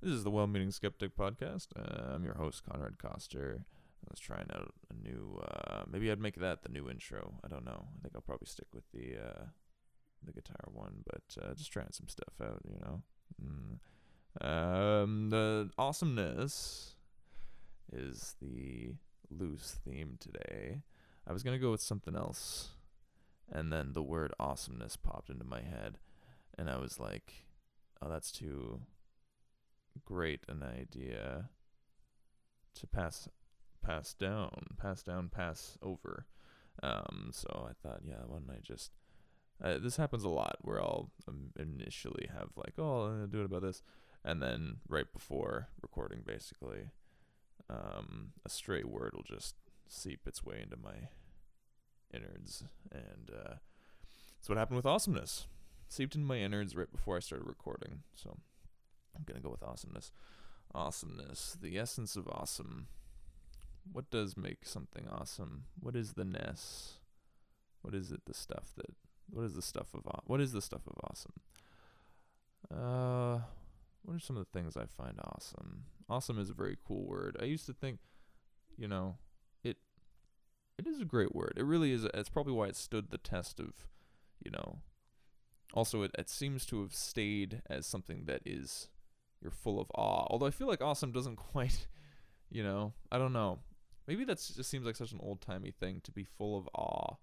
This is the Well Meaning Skeptic podcast. Uh, I'm your host, Conrad Coster. I was trying out a new. Uh, maybe I'd make that the new intro. I don't know. I think I'll probably stick with the uh, the guitar one, but uh, just trying some stuff out. You know. Mm. Um, the awesomeness is the loose theme today. I was gonna go with something else, and then the word awesomeness popped into my head, and I was like, "Oh, that's too great an idea to pass pass down, pass down, pass over." Um, so I thought, yeah, why don't I just uh, this happens a lot where I'll um, initially have like, oh, gonna do it about this, and then right before recording, basically, um, a stray word will just seep its way into my innards, and uh, that's what happened with awesomeness. Seeped into my innards right before I started recording, so I'm gonna go with awesomeness. Awesomeness, the essence of awesome. What does make something awesome? What is the ness? What is it? The stuff that what is the stuff of what is the stuff of awesome? Uh, what are some of the things I find awesome? Awesome is a very cool word. I used to think, you know, it it is a great word. It really is. It's probably why it stood the test of, you know. Also, it, it seems to have stayed as something that is you're full of awe. Although I feel like awesome doesn't quite, you know, I don't know. Maybe that just seems like such an old timey thing to be full of awe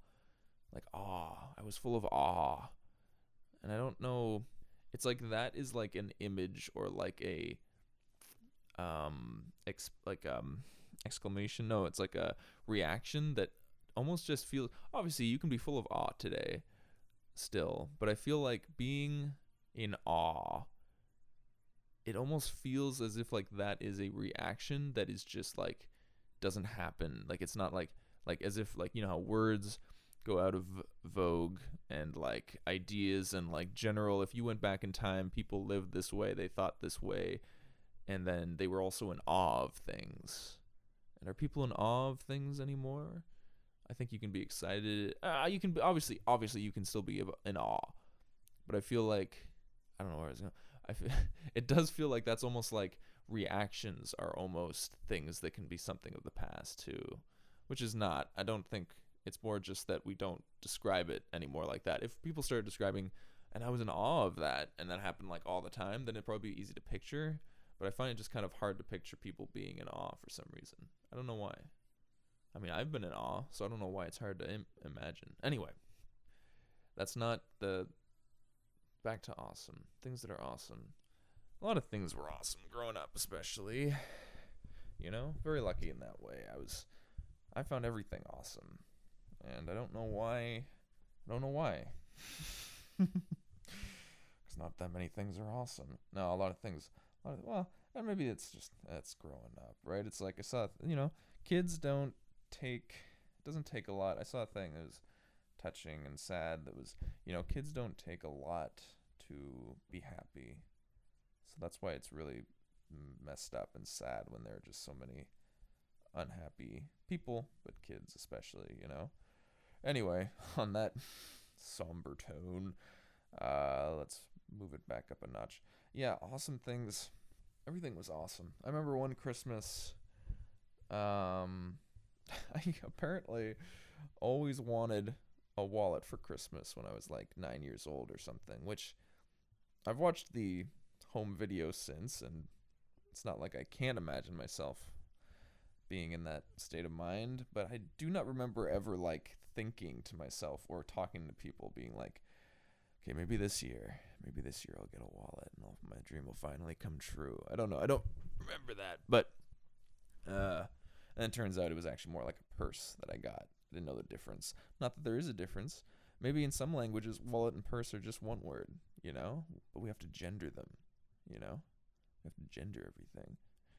like awe. I was full of awe. And I don't know it's like that is like an image or like a um ex- like um exclamation no it's like a reaction that almost just feels obviously you can be full of awe today still but i feel like being in awe it almost feels as if like that is a reaction that is just like doesn't happen. Like it's not like like as if like you know how words go out of vogue and like ideas and like general if you went back in time people lived this way they thought this way and then they were also in awe of things and are people in awe of things anymore i think you can be excited uh, you can obviously obviously you can still be in awe but i feel like i don't know where i was going i feel it does feel like that's almost like reactions are almost things that can be something of the past too which is not i don't think it's more just that we don't describe it anymore like that. If people started describing, and I was in awe of that, and that happened like all the time, then it'd probably be easy to picture. But I find it just kind of hard to picture people being in awe for some reason. I don't know why. I mean, I've been in awe, so I don't know why it's hard to Im- imagine. Anyway, that's not the. Back to awesome. Things that are awesome. A lot of things were awesome growing up, especially. You know, very lucky in that way. I was. I found everything awesome and I don't know why. I don't know why. Because not that many things are awesome. No, a lot of things. Well, and maybe it's just that's growing up, right? It's like I saw, you know, kids don't take. It doesn't take a lot. I saw a thing that was touching and sad. That was, you know, kids don't take a lot to be happy. So that's why it's really messed up and sad when there are just so many unhappy people, but kids especially, you know. Anyway, on that somber tone, uh, let's move it back up a notch. Yeah, awesome things. Everything was awesome. I remember one Christmas. Um, I apparently always wanted a wallet for Christmas when I was like nine years old or something. Which I've watched the home video since, and it's not like I can't imagine myself being in that state of mind. But I do not remember ever like thinking to myself or talking to people, being like, okay, maybe this year, maybe this year I'll get a wallet and I'll, my dream will finally come true. I don't know. I don't remember that, but uh, and it turns out it was actually more like a purse that I got. I didn't know the difference. Not that there is a difference. Maybe in some languages, wallet and purse are just one word, you know, but we have to gender them, you know, we have to gender everything.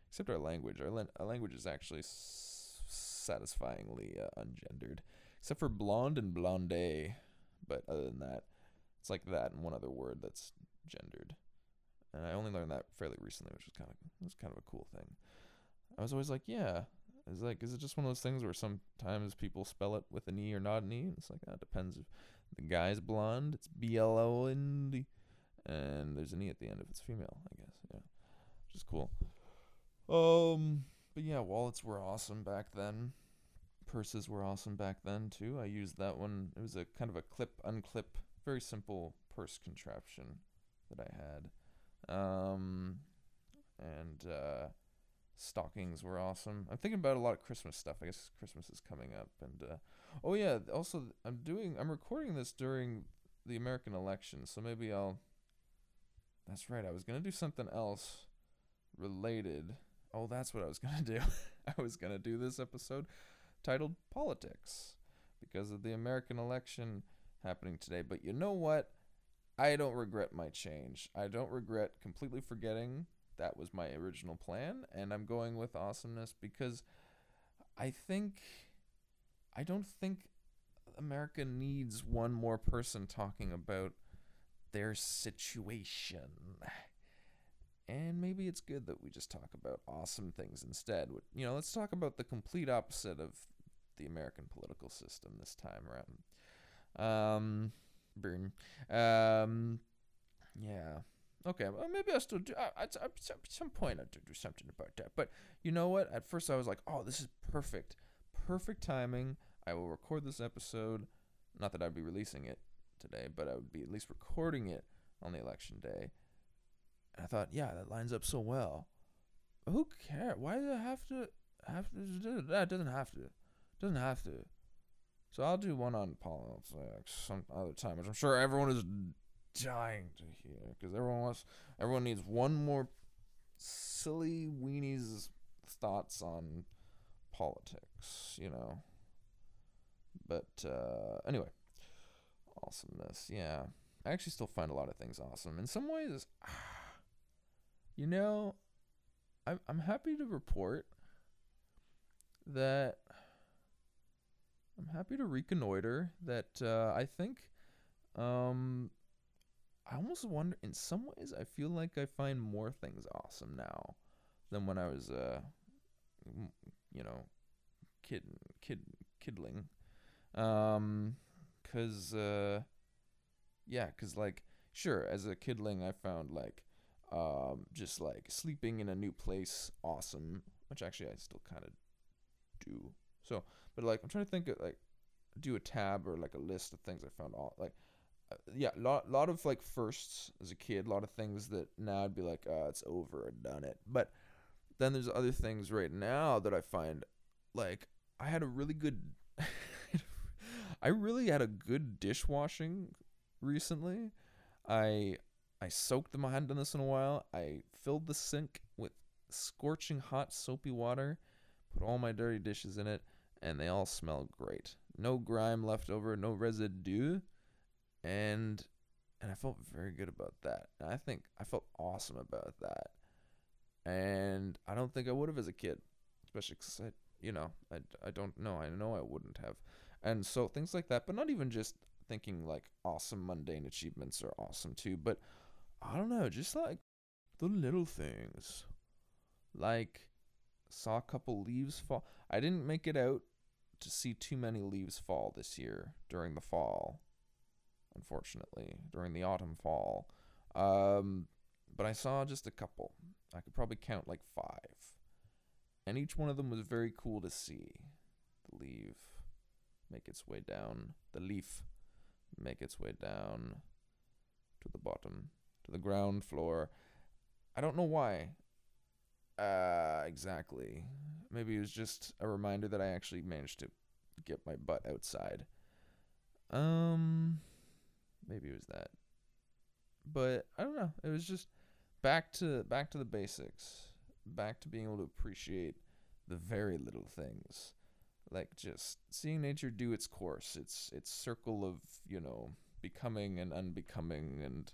Except our language. Our, our language is actually s- satisfyingly uh, ungendered except for blonde and blonde. But other than that, it's like that and one other word that's gendered. And I only learned that fairly recently, which was kind of was kind of a cool thing. I was always like, yeah, Is like, is it just one of those things where sometimes people spell it with an e or not an e? It's like that depends. If the guy's blonde, it's B L O N D, and there's an e at the end if it's female. I guess, yeah, which is cool. Um, but yeah, wallets were awesome back then. Purses were awesome back then too. I used that one. It was a kind of a clip unclip, very simple purse contraption that I had. Um, and uh, stockings were awesome. I'm thinking about a lot of Christmas stuff. I guess Christmas is coming up, and uh, oh yeah, also I'm doing I'm recording this during the American election, so maybe I'll. That's right. I was gonna do something else related. Oh, that's what I was gonna do. I was gonna do this episode titled "Politics" because of the American election happening today. But you know what? I don't regret my change. I don't regret completely forgetting that was my original plan, and I'm going with awesomeness because I think I don't think America needs one more person talking about their situation. And maybe it's good that we just talk about awesome things instead. You know, let's talk about the complete opposite of the American political system this time around. Um, burn. Um, yeah. Okay, well, maybe I'll still do. I, at some point, I'll do something about that. But you know what? At first, I was like, "Oh, this is perfect, perfect timing. I will record this episode. Not that I'd be releasing it today, but I would be at least recording it on the election day." And I thought, "Yeah, that lines up so well. Who cares? Why does it have to have to do that? Doesn't have to. Doesn't have to." So I'll do one on politics some other time, which I'm sure everyone is dying to hear because everyone wants, everyone needs one more silly weenies thoughts on politics, you know. But uh, anyway, awesomeness, yeah. I actually still find a lot of things awesome. In some ways, you know, I'm I'm happy to report that I'm happy to reconnoiter that uh, I think um, I almost wonder. In some ways, I feel like I find more things awesome now than when I was, uh, you know, kid, kid, kidling. Um, cause, uh, yeah, cause like, sure, as a kidling, I found like, um, just like sleeping in a new place awesome, which actually I still kind of do. So, but like, I'm trying to think of like, do a tab or like a list of things I found all like uh, yeah, lot lot of like firsts as a kid, a lot of things that now I'd be like, oh, it's over, I've done it. But then there's other things right now that I find like I had a really good I really had a good dishwashing recently. I I soaked them. I hadn't done this in a while. I filled the sink with scorching hot soapy water, put all my dirty dishes in it, and they all smell great. No grime left over, no residue and and I felt very good about that. And I think I felt awesome about that. And I don't think I would have as a kid, especially because I, you know, I, I don't know. I know I wouldn't have. And so things like that, but not even just thinking like awesome mundane achievements are awesome too, but I don't know, just like the little things. Like saw a couple leaves fall. I didn't make it out to see too many leaves fall this year during the fall unfortunately, during the autumn fall. Um, but I saw just a couple. I could probably count like five. And each one of them was very cool to see. The leaf make its way down. The leaf make its way down to the bottom, to the ground floor. I don't know why. Uh, exactly. Maybe it was just a reminder that I actually managed to get my butt outside. Um, Maybe it was that. But I don't know. It was just back to back to the basics. Back to being able to appreciate the very little things. Like just seeing nature do its course, its its circle of, you know, becoming and unbecoming and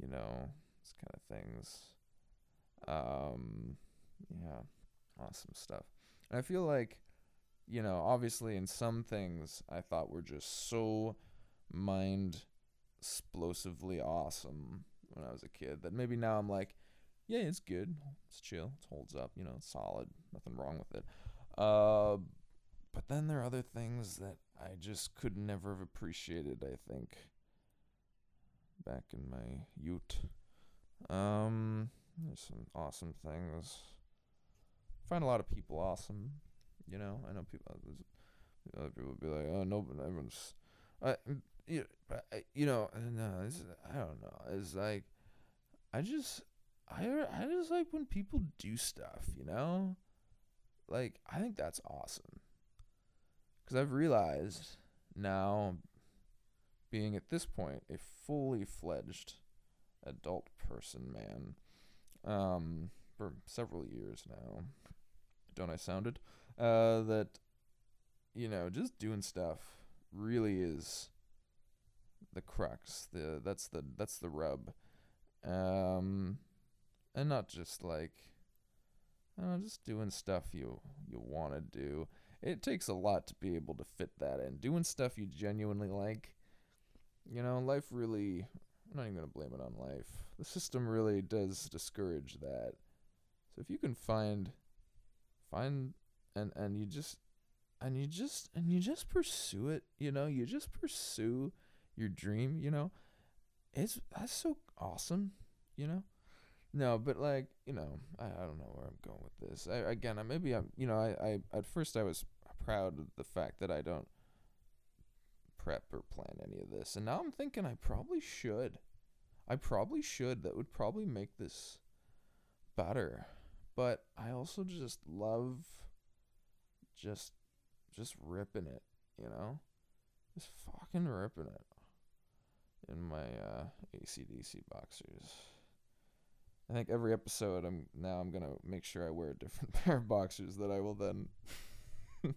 you know, this kind of things. Um yeah, awesome stuff. And I feel like you know, obviously in some things I thought were just so mind explosively awesome when I was a kid that maybe now I'm like, yeah, it's good, it's chill, it holds up, you know, it's solid, nothing wrong with it. Uh, but then there are other things that I just could never have appreciated. I think back in my youth. Um, there's some awesome things. find a lot of people awesome. You know, I know people. Uh, other people would be like, "Oh no, but everyone's." I, you, you know, no, this, I don't know. It's like, I just, I, I just like when people do stuff. You know, like I think that's awesome. Cause I've realized now, being at this point a fully fledged adult person, man, um, for several years now. Don't I sounded? Uh, that you know, just doing stuff really is the crux. The that's the that's the rub. Um, and not just like, just doing stuff you you want to do. It takes a lot to be able to fit that in. Doing stuff you genuinely like. You know, life really. I'm not even gonna blame it on life. The system really does discourage that. So if you can find, find, and and you just and you just and you just pursue it you know you just pursue your dream you know it's that's so awesome you know no but like you know i, I don't know where i'm going with this I, again I, maybe i'm you know I, I at first i was proud of the fact that i don't prep or plan any of this. And now i'm thinking i probably should. I probably should. That would probably make this better. But i also just love just just ripping it, you know? Just fucking ripping it in my uh, ACDC boxers. I think every episode I'm now I'm gonna make sure I wear a different pair of boxers that I will then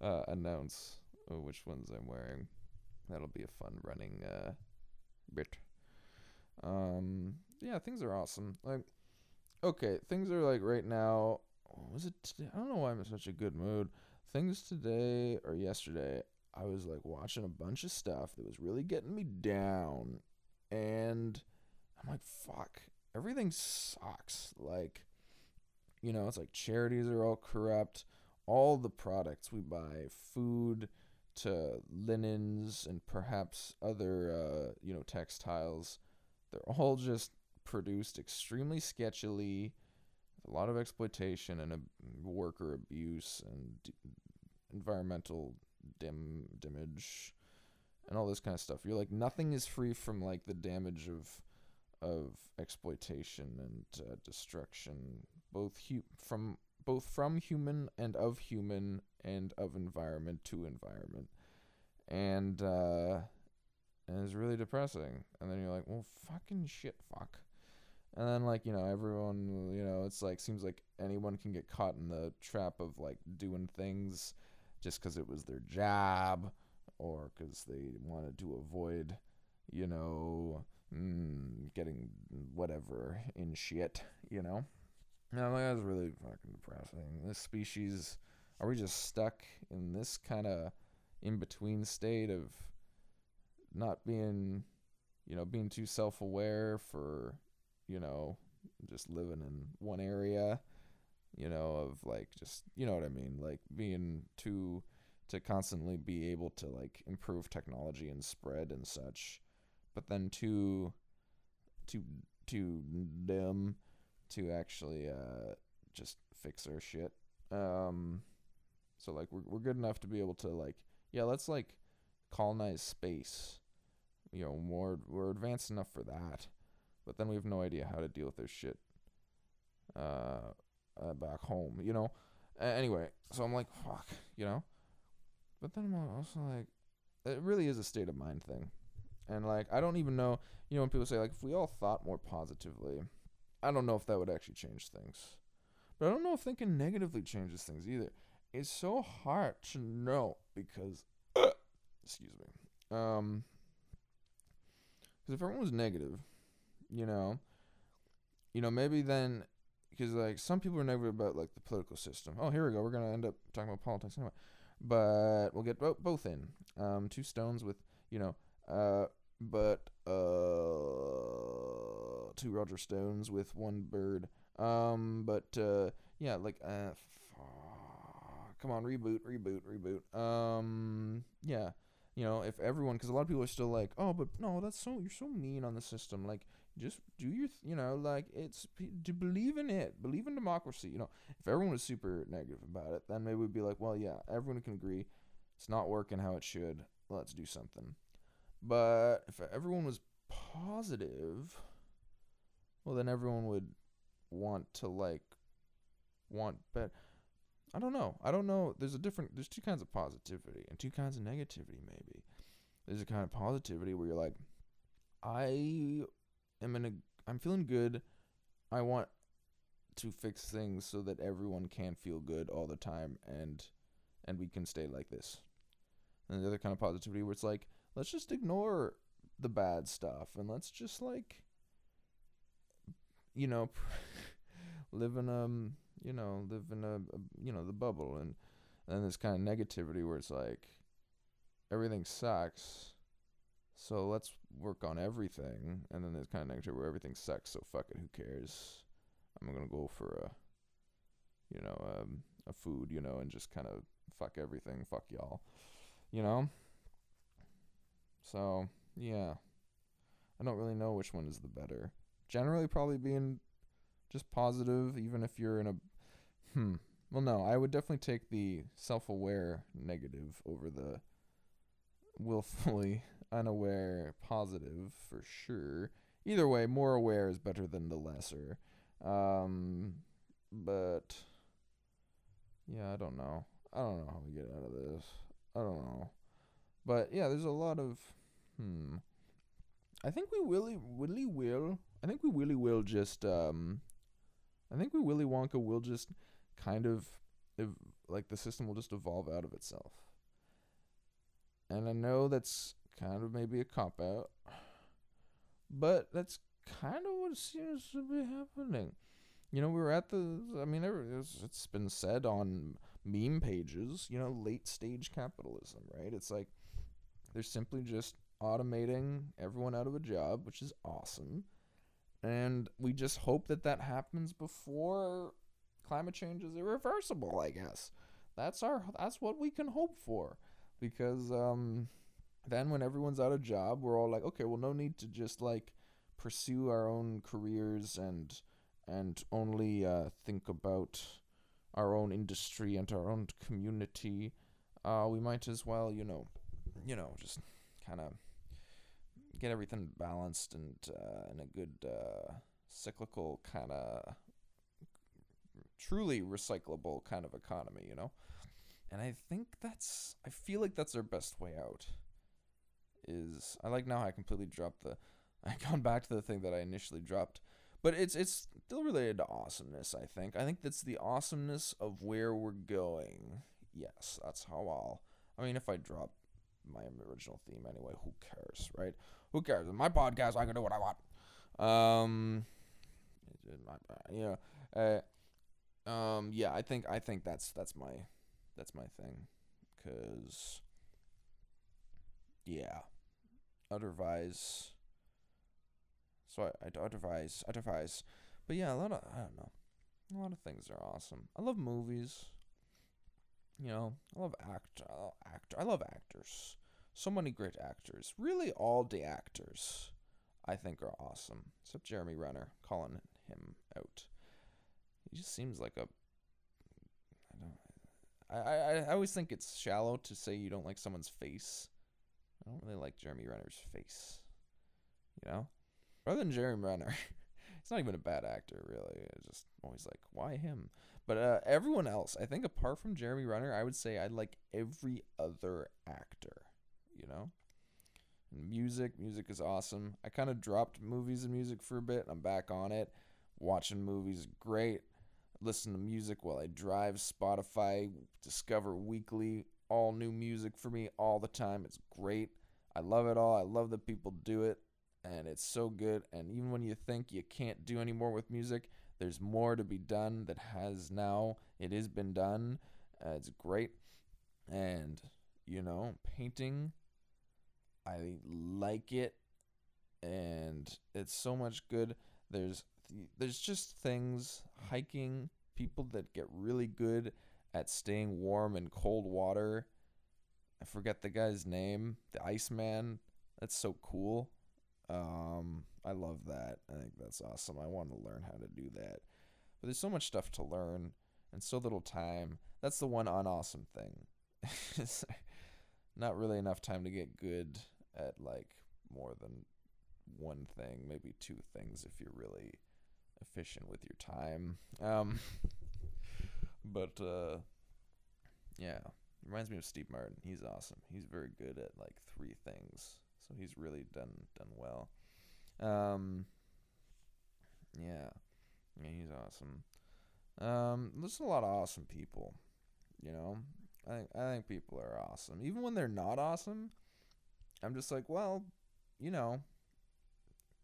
uh, announce which ones I'm wearing. That'll be a fun running uh, bit. Um, yeah, things are awesome. Like, okay, things are like right now. Was it? Today? I don't know why I'm in such a good mood things today or yesterday, I was like watching a bunch of stuff that was really getting me down. And I'm like, fuck, everything sucks. Like, you know, it's like charities are all corrupt. All the products we buy, food to linens and perhaps other, uh, you know, textiles, they're all just produced extremely sketchily a lot of exploitation and a worker abuse and d- environmental dim damage and all this kind of stuff. You're like nothing is free from like the damage of of exploitation and uh, destruction, both hu- from both from human and of human and of environment to environment, and uh, and it's really depressing. And then you're like, well, fucking shit, fuck. And then like, you know, everyone, you know, it's like seems like anyone can get caught in the trap of like doing things just cuz it was their job or cuz they wanted to avoid, you know, mm, getting whatever in shit, you know. No, like, that's really fucking depressing. This species, are we just stuck in this kind of in between state of not being, you know, being too self aware for you know, just living in one area, you know, of like just, you know what I mean? Like being too, to constantly be able to like improve technology and spread and such, but then too, too, too dim to actually, uh, just fix our shit. Um, so like we're, we're good enough to be able to like, yeah, let's like colonize space. You know, more, we're advanced enough for that but then we have no idea how to deal with their shit uh, uh, back home, you know. Uh, anyway, so I'm like, fuck, you know. But then I'm also like, it really is a state of mind thing, and like I don't even know, you know, when people say like if we all thought more positively, I don't know if that would actually change things. But I don't know if thinking negatively changes things either. It's so hard to know because, excuse me, um, because if everyone was negative you know, you know, maybe then because like some people are negative about like the political system. Oh, here we go. We're gonna end up talking about politics anyway, but we'll get bo- both in. Um, two stones with you know, uh, but uh, two Roger Stones with one bird. Um, but uh, yeah, like uh. Come on, reboot, reboot, reboot. Um, yeah, you know, if everyone, because a lot of people are still like, oh, but no, that's so you're so mean on the system. Like, just do your, th- you know, like it's to believe in it, believe in democracy. You know, if everyone was super negative about it, then maybe we'd be like, well, yeah, everyone can agree it's not working how it should. Let's do something. But if everyone was positive, well, then everyone would want to like want better. I don't know. I don't know. There's a different. There's two kinds of positivity and two kinds of negativity. Maybe there's a kind of positivity where you're like, I am in a. I'm feeling good. I want to fix things so that everyone can feel good all the time and and we can stay like this. And the other kind of positivity where it's like, let's just ignore the bad stuff and let's just like you know live in um you know live in a, a you know the bubble. And and this kind of negativity where it's like everything sucks so let's work on everything. And then there's kind of negativity where everything sucks so fuck it who cares? I'm gonna go for a you know um, a food you know and just kind of fuck everything fuck y'all you know? So yeah. I don't really know which one is the better. Generally probably being just positive even if you're in a hmm. Well no i would definitely take the self-aware negative over the willfully unaware positive for sure. Either way more aware is better than the lesser. Um but yeah i don't know. I don't know how we get out of this. I don't know. But yeah there's a lot of hmm. I think we really really will i think we really will just um I think we Willy Wonka will just kind of ev- like the system will just evolve out of itself. And I know that's kind of maybe a cop out, but that's kind of what seems to be happening. You know, we were at the. I mean, it's been said on meme pages. You know, late stage capitalism, right? It's like they're simply just automating everyone out of a job, which is awesome and we just hope that that happens before climate change is irreversible i guess. That's our that's what we can hope for. Because um then when everyone's out of job we're all like okay well no need to just like pursue our own careers and and only uh, think about our own industry and our own community. Uh, we might as well you know you know just kind of get everything balanced and uh, in a good uh, cyclical kind of truly recyclable kind of economy, you know? And I think that's I feel like that's our best way out. Is I like now I completely dropped the I've gone back to the thing that I initially dropped. But it's it's still related to awesomeness, I think. I think that's the awesomeness of where we're going. Yes, that's how I'll I mean if I drop my original theme anyway, who cares, right? Who cares? my podcast, I can do what I want. Um, yeah, uh, um, yeah. I think I think that's that's my that's my thing, cause yeah, otherwise. So I, I otherwise otherwise, but yeah, a lot of I don't know, a lot of things are awesome. I love movies. You know, I love act, I love actor. I love actors so many great actors. Really, all the actors, I think, are awesome. Except Jeremy Renner, calling him out. He just seems like a. I don't. I, I, I always think it's shallow to say you don't like someone's face. I don't really like Jeremy Renner's face. You know? Rather than Jeremy Renner, he's not even a bad actor, really. It's just always like, why him? But uh, everyone else, I think apart from Jeremy Renner, I would say I like every other actor you know? And music, music is awesome. I kind of dropped movies and music for a bit. I'm back on it. Watching movies, great. Listen to music while I drive. Spotify, Discover Weekly, all new music for me all the time. It's great. I love it all. I love that people do it, and it's so good. And even when you think you can't do any more with music, there's more to be done that has now. It has been done. Uh, it's great. And, you know, painting I like it, and it's so much good. There's there's just things hiking people that get really good at staying warm in cold water. I forget the guy's name, the Iceman. That's so cool. Um, I love that. I think that's awesome. I want to learn how to do that. But there's so much stuff to learn and so little time. That's the one unawesome thing. not really enough time to get good at like more than one thing, maybe two things if you're really efficient with your time. Um, but uh, yeah, reminds me of Steve Martin. He's awesome. He's very good at like three things, so he's really done done well. Um, yeah, yeah, he's awesome. Um, there's a lot of awesome people. You know, I think I think people are awesome, even when they're not awesome. I'm just like, well, you know,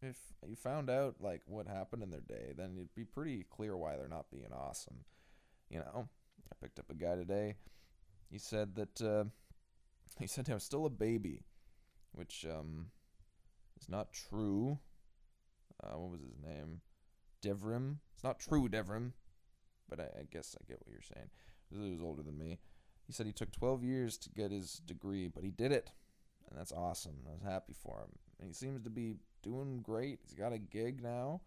if you found out like what happened in their day, then it'd be pretty clear why they're not being awesome. You know, I picked up a guy today. He said that uh, he said I'm still a baby, which um, is not true. Uh, what was his name? Devrim. It's not true, Devrim. But I, I guess I get what you're saying. He was older than me. He said he took 12 years to get his degree, but he did it. And that's awesome. I was happy for him. And he seems to be doing great. He's got a gig now.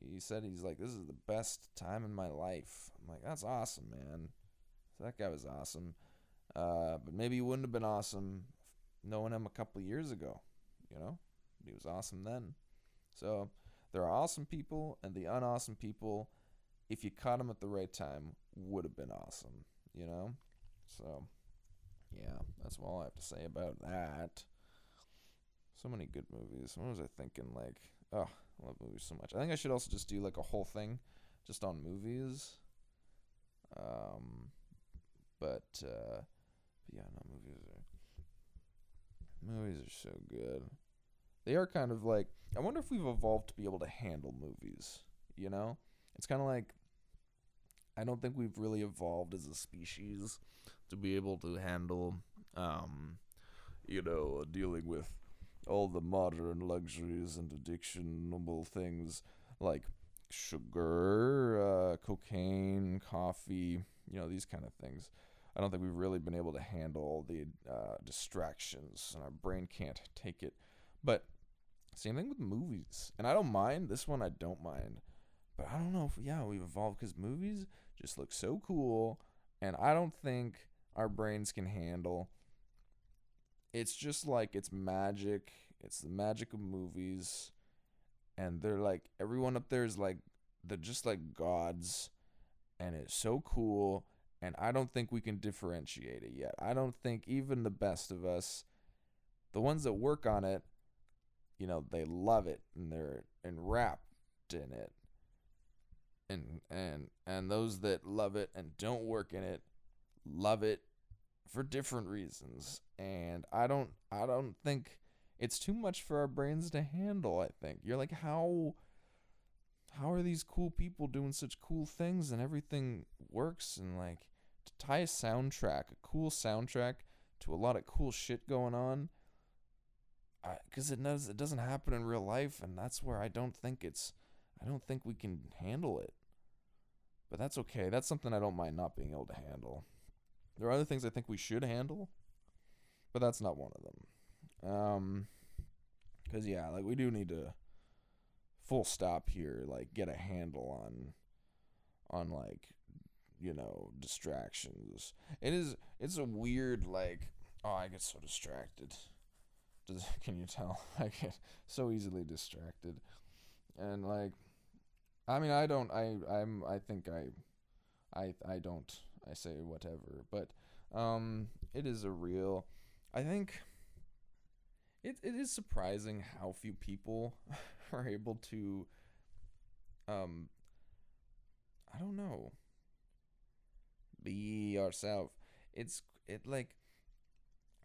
He said he's like, this is the best time in my life. I'm like, that's awesome, man. So that guy was awesome. Uh, but maybe he wouldn't have been awesome knowing him a couple years ago, you know? He was awesome then. So there are awesome people, and the unawesome people, if you caught them at the right time, would have been awesome, you know? So, yeah, that's all I have to say about that. So many good movies. What was I thinking? Like, oh, I love movies so much. I think I should also just do like a whole thing just on movies. Um, but uh, yeah, no, movies are movies are so good. They are kind of like I wonder if we've evolved to be able to handle movies. You know, it's kind of like I don't think we've really evolved as a species to be able to handle, um, you know, dealing with all the modern luxuries and addictionable things like sugar, uh, cocaine, coffee, you know, these kind of things. I don't think we've really been able to handle the uh, distractions, and our brain can't take it. But same thing with movies, and I don't mind this one. I don't mind, but I don't know if yeah we've evolved because movies just look so cool, and I don't think our brains can handle. It's just like it's magic. It's the magic of movies. And they're like everyone up there is like they're just like gods and it's so cool and I don't think we can differentiate it yet. I don't think even the best of us the ones that work on it, you know, they love it and they're enwrapped in it. And and and those that love it and don't work in it love it for different reasons and i don't i don't think it's too much for our brains to handle i think. You're like how how are these cool people doing such cool things and everything works? And like to tie a soundtrack a cool soundtrack to a lot of cool shit going on because it does it doesn't happen in real life and that's where i don't think it's i don't think we can handle it. But that's okay. That's something i don't mind not being able to handle there are other things I think we should handle, but that's not one of them. Um, cause yeah, like we do need to full stop here, like get a handle on, on like, you know, distractions. It is, it's a weird like, oh, I get so distracted. Does can you tell? I get so easily distracted, and like, I mean, I don't, I, I'm, I think I, I, I don't I say whatever, but um, it is a real. I think it it is surprising how few people are able to. Um, I don't know. Be yourself. It's it like.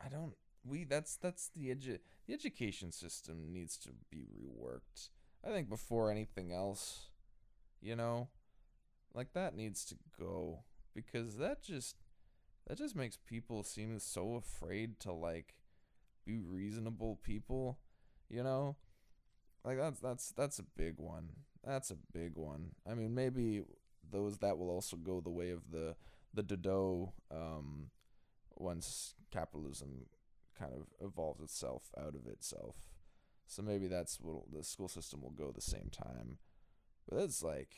I don't. We that's that's the edu- the education system needs to be reworked. I think before anything else, you know, like that needs to go because that just that just makes people seem so afraid to like be reasonable people, you know? Like that's that's that's a big one. That's a big one. I mean, maybe those that will also go the way of the the dodo um, once capitalism kind of evolves itself out of itself. So maybe that's what the school system will go the same time. But it's like,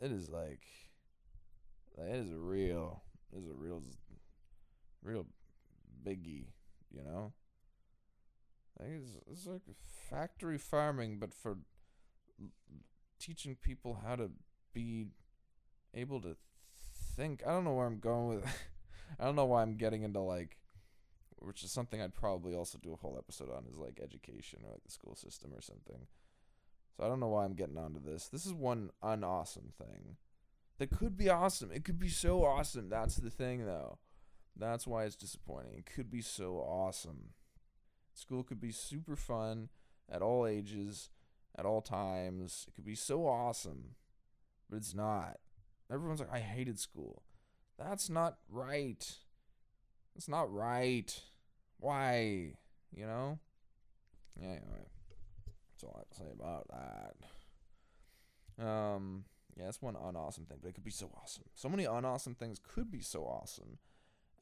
it is like, it is a real, is a real, real biggie, you know? Like it's, it's like factory farming, but for teaching people how to be able to think. I don't know where I'm going with. I don't know why I'm getting into like, which is something I'd probably also do a whole episode on is like education or like the school system or something. So I don't know why I'm getting onto this. This is one unawesome thing that could be awesome. It could be so awesome. That's the thing though. That's why it's disappointing. It could be so awesome. School could be super fun at all ages, at all times. It could be so awesome, but it's not. Everyone's like, I hated school. That's not right. That's not right. Why? You know? Anyway. That's all I have to say about that. Um, yeah, that's one unawesome thing, but it could be so awesome. So many unawesome things could be so awesome.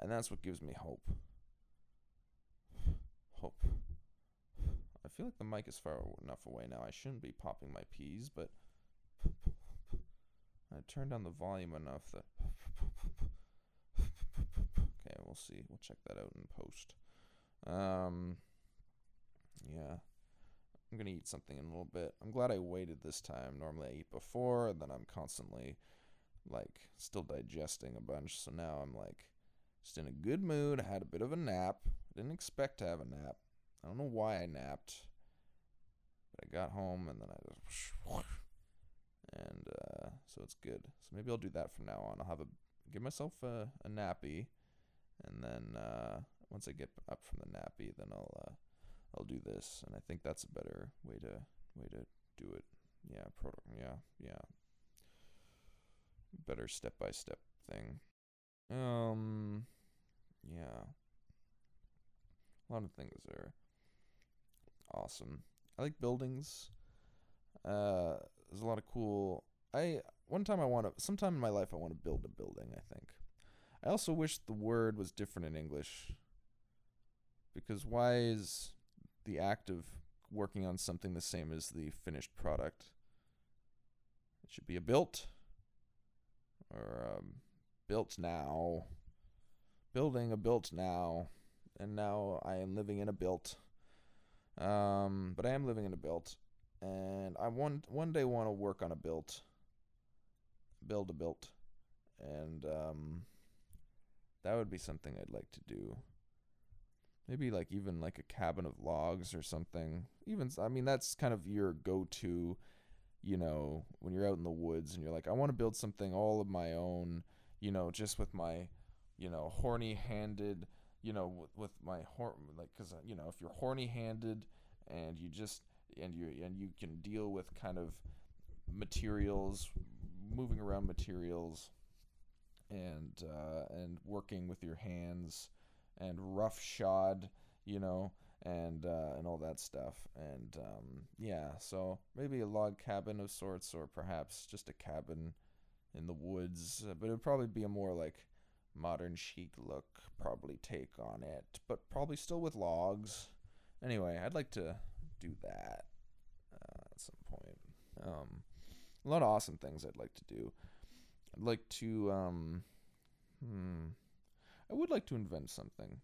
And that's what gives me hope. Hope. I feel like the mic is far enough away now. I shouldn't be popping my peas, but I turned down the volume enough that. Okay, we'll see. We'll check that out in post. Um, yeah. I'm gonna eat something in a little bit. I'm glad I waited this time. Normally I eat before, and then I'm constantly like still digesting a bunch. So now I'm like just in a good mood. I had a bit of a nap. Didn't expect to have a nap. I don't know why I napped, but I got home and then I just and uh, so it's good. So maybe I'll do that from now on. I'll have a give myself a, a nappy, and then uh, once I get up from the nappy, then I'll uh, I'll do this, and I think that's a better way to way to do it. Yeah, pro- yeah, yeah. Better step by step thing. Um, yeah. A lot of things are awesome. I like buildings. Uh, there's a lot of cool. I one time I want to. Sometime in my life I want to build a building. I think. I also wish the word was different in English. Because why is the act of working on something the same as the finished product? It should be a built or um, built now. Building a built now. And now I am living in a built. Um, but I am living in a built. And I one one day want to work on a built. Build a built. And um, that would be something I'd like to do. Maybe like even like a cabin of logs or something. Even I mean that's kind of your go-to, you know, when you're out in the woods and you're like I want to build something all of my own, you know, just with my, you know, horny-handed, you know, with, with my horn like cuz you know, if you're horny-handed and you just and you and you can deal with kind of materials, moving around materials and uh, and working with your hands and roughshod, you know, and uh, and all that stuff. And um, yeah, so maybe a log cabin of sorts, or perhaps just a cabin in the woods. Uh, but it would probably be a more like modern chic look, probably take on it, but probably still with logs. Anyway, I'd like to do that uh, at some point. Um, a lot of awesome things I'd like to do. I'd like to um, hmm, I would like to invent something.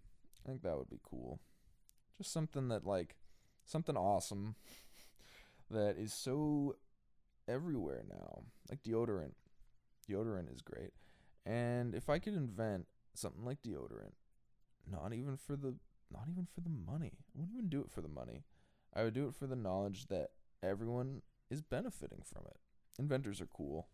I think that would be cool. Just something that like something awesome that is so everywhere now. Like deodorant. Deodorant is great. And if I could invent something like deodorant, not even for the not even for the money. I wouldn't even do it for the money. I would do it for the knowledge that everyone is benefiting from it. Inventors are cool.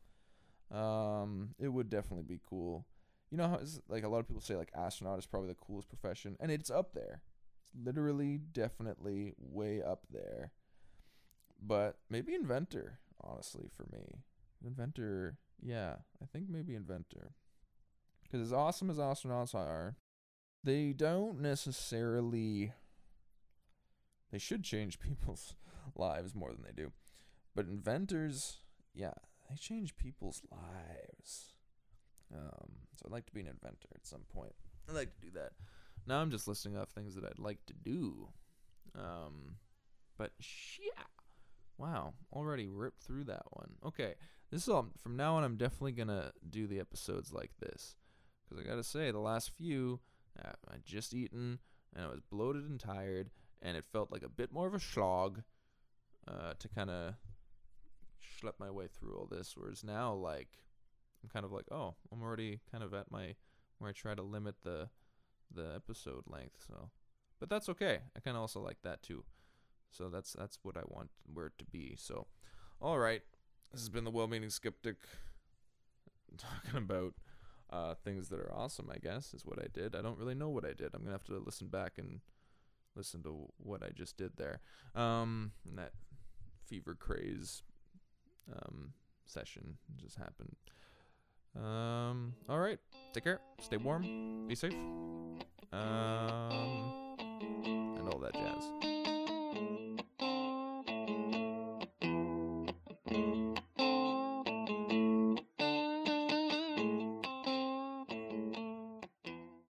Um, it would definitely be cool. You know how it's like a lot of people say like astronaut is probably the coolest profession, and it's up there. It's literally, definitely way up there. But maybe inventor, honestly, for me, inventor. Yeah, I think maybe inventor. Because as awesome as astronauts are, they don't necessarily. They should change people's lives more than they do. But inventors, yeah, they change people's lives. Um, so I'd like to be an inventor at some point. I'd like to do that. Now I'm just listing off things that I'd like to do. Um, but yeah, wow, already ripped through that one. Okay, this is all from now on. I'm definitely gonna do the episodes like this because I gotta say the last few uh, I just eaten and I was bloated and tired and it felt like a bit more of a slog uh, to kind of schlep my way through all this. Whereas now, like, I'm kind of like, oh, I'm already kind of at my where I try to limit the the episode length. So, but that's okay. I kind of also like that too. So that's that's what I want where it to be. So, all right, this has been the well-meaning skeptic talking about uh, things that are awesome. I guess is what I did. I don't really know what I did. I'm gonna have to listen back and listen to what I just did there. Um, and that fever craze um, session just happened. Um, all right. Take care. Stay warm. Be safe. Um, and all that jazz.